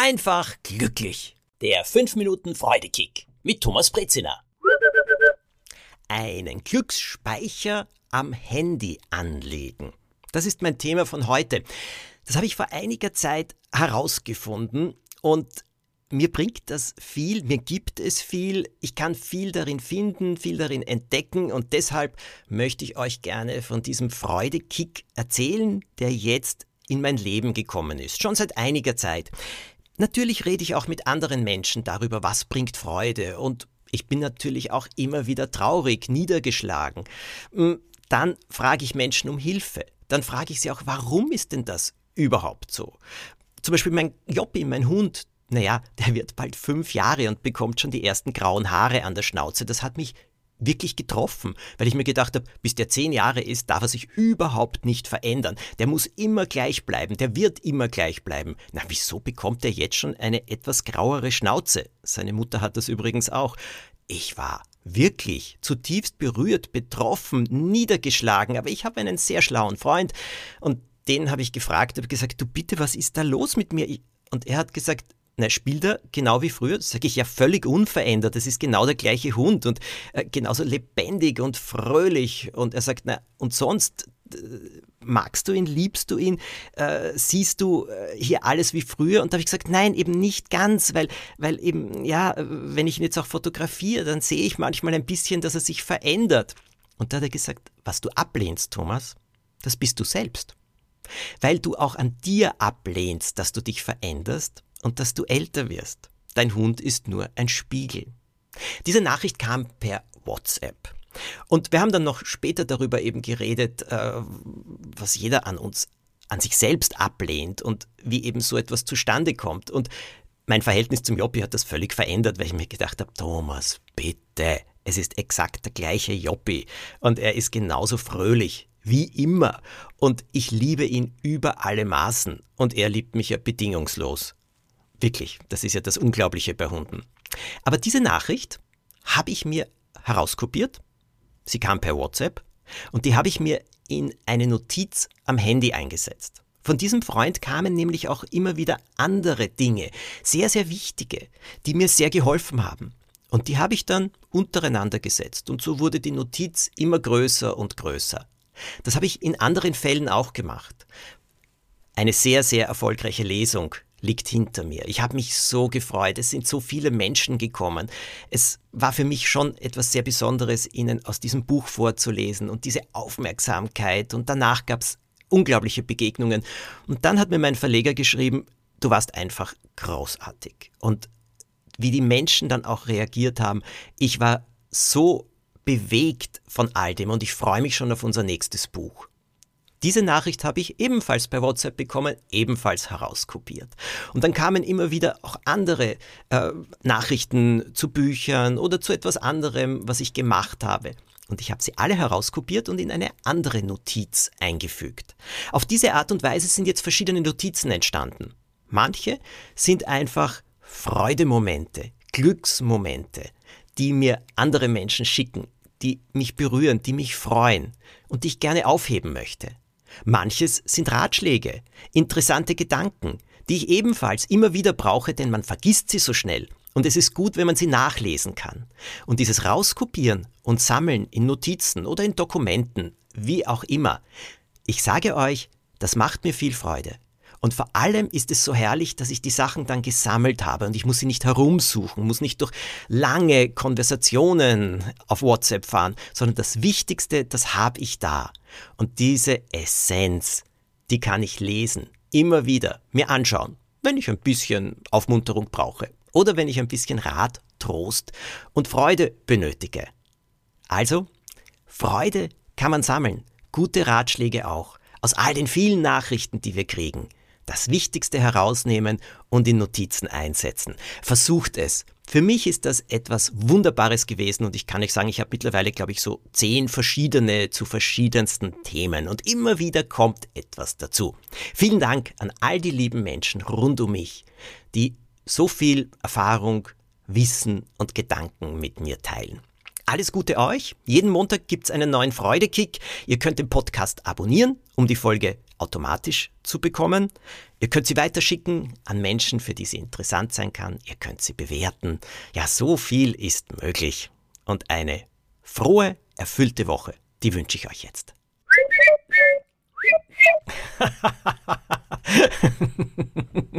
einfach glücklich. Der 5 Minuten Freudekick mit Thomas Brezina. Einen Glücksspeicher am Handy anlegen. Das ist mein Thema von heute. Das habe ich vor einiger Zeit herausgefunden und mir bringt das viel, mir gibt es viel, ich kann viel darin finden, viel darin entdecken und deshalb möchte ich euch gerne von diesem Freudekick erzählen, der jetzt in mein Leben gekommen ist, schon seit einiger Zeit. Natürlich rede ich auch mit anderen Menschen darüber, was bringt Freude und ich bin natürlich auch immer wieder traurig, niedergeschlagen. Hm, dann frage ich Menschen um Hilfe. Dann frage ich sie auch, warum ist denn das überhaupt so? Zum Beispiel mein Joppi, mein Hund, naja, der wird bald fünf Jahre und bekommt schon die ersten grauen Haare an der Schnauze. Das hat mich wirklich getroffen, weil ich mir gedacht habe, bis der zehn Jahre ist, darf er sich überhaupt nicht verändern. Der muss immer gleich bleiben, der wird immer gleich bleiben. Na, wieso bekommt er jetzt schon eine etwas grauere Schnauze? Seine Mutter hat das übrigens auch. Ich war wirklich zutiefst berührt, betroffen, niedergeschlagen, aber ich habe einen sehr schlauen Freund und den habe ich gefragt, habe gesagt, du bitte, was ist da los mit mir? Und er hat gesagt, na, spielt er genau wie früher? Sage ich ja völlig unverändert. Das ist genau der gleiche Hund und äh, genauso lebendig und fröhlich. Und er sagt, na, und sonst magst du ihn, liebst du ihn, äh, siehst du äh, hier alles wie früher? Und da habe ich gesagt, nein, eben nicht ganz, weil, weil eben, ja, wenn ich ihn jetzt auch fotografiere, dann sehe ich manchmal ein bisschen, dass er sich verändert. Und da hat er gesagt, was du ablehnst, Thomas, das bist du selbst. Weil du auch an dir ablehnst, dass du dich veränderst, und dass du älter wirst. Dein Hund ist nur ein Spiegel. Diese Nachricht kam per WhatsApp. Und wir haben dann noch später darüber eben geredet, äh, was jeder an uns, an sich selbst ablehnt und wie eben so etwas zustande kommt. Und mein Verhältnis zum Joppi hat das völlig verändert, weil ich mir gedacht habe, Thomas, bitte, es ist exakt der gleiche Joppi und er ist genauso fröhlich wie immer und ich liebe ihn über alle Maßen und er liebt mich ja bedingungslos. Wirklich, das ist ja das Unglaubliche bei Hunden. Aber diese Nachricht habe ich mir herauskopiert. Sie kam per WhatsApp und die habe ich mir in eine Notiz am Handy eingesetzt. Von diesem Freund kamen nämlich auch immer wieder andere Dinge, sehr, sehr wichtige, die mir sehr geholfen haben. Und die habe ich dann untereinander gesetzt und so wurde die Notiz immer größer und größer. Das habe ich in anderen Fällen auch gemacht. Eine sehr, sehr erfolgreiche Lesung liegt hinter mir. Ich habe mich so gefreut. Es sind so viele Menschen gekommen. Es war für mich schon etwas sehr Besonderes, Ihnen aus diesem Buch vorzulesen und diese Aufmerksamkeit. Und danach gab es unglaubliche Begegnungen. Und dann hat mir mein Verleger geschrieben, du warst einfach großartig. Und wie die Menschen dann auch reagiert haben, ich war so bewegt von all dem und ich freue mich schon auf unser nächstes Buch. Diese Nachricht habe ich ebenfalls bei WhatsApp bekommen, ebenfalls herauskopiert. Und dann kamen immer wieder auch andere äh, Nachrichten zu Büchern oder zu etwas anderem, was ich gemacht habe. Und ich habe sie alle herauskopiert und in eine andere Notiz eingefügt. Auf diese Art und Weise sind jetzt verschiedene Notizen entstanden. Manche sind einfach Freudemomente, Glücksmomente, die mir andere Menschen schicken, die mich berühren, die mich freuen und die ich gerne aufheben möchte. Manches sind Ratschläge, interessante Gedanken, die ich ebenfalls immer wieder brauche, denn man vergisst sie so schnell. Und es ist gut, wenn man sie nachlesen kann. Und dieses Rauskopieren und Sammeln in Notizen oder in Dokumenten, wie auch immer, ich sage euch, das macht mir viel Freude. Und vor allem ist es so herrlich, dass ich die Sachen dann gesammelt habe und ich muss sie nicht herumsuchen, muss nicht durch lange Konversationen auf WhatsApp fahren, sondern das Wichtigste, das habe ich da. Und diese Essenz, die kann ich lesen, immer wieder, mir anschauen, wenn ich ein bisschen Aufmunterung brauche oder wenn ich ein bisschen Rat, Trost und Freude benötige. Also, Freude kann man sammeln, gute Ratschläge auch, aus all den vielen Nachrichten, die wir kriegen das Wichtigste herausnehmen und in Notizen einsetzen. Versucht es. Für mich ist das etwas Wunderbares gewesen und ich kann euch sagen, ich habe mittlerweile, glaube ich, so zehn verschiedene zu verschiedensten Themen und immer wieder kommt etwas dazu. Vielen Dank an all die lieben Menschen rund um mich, die so viel Erfahrung, Wissen und Gedanken mit mir teilen. Alles Gute euch. Jeden Montag gibt es einen neuen Freudekick. Ihr könnt den Podcast abonnieren, um die Folge automatisch zu bekommen. Ihr könnt sie weiterschicken an Menschen, für die sie interessant sein kann. Ihr könnt sie bewerten. Ja, so viel ist möglich. Und eine frohe, erfüllte Woche, die wünsche ich euch jetzt.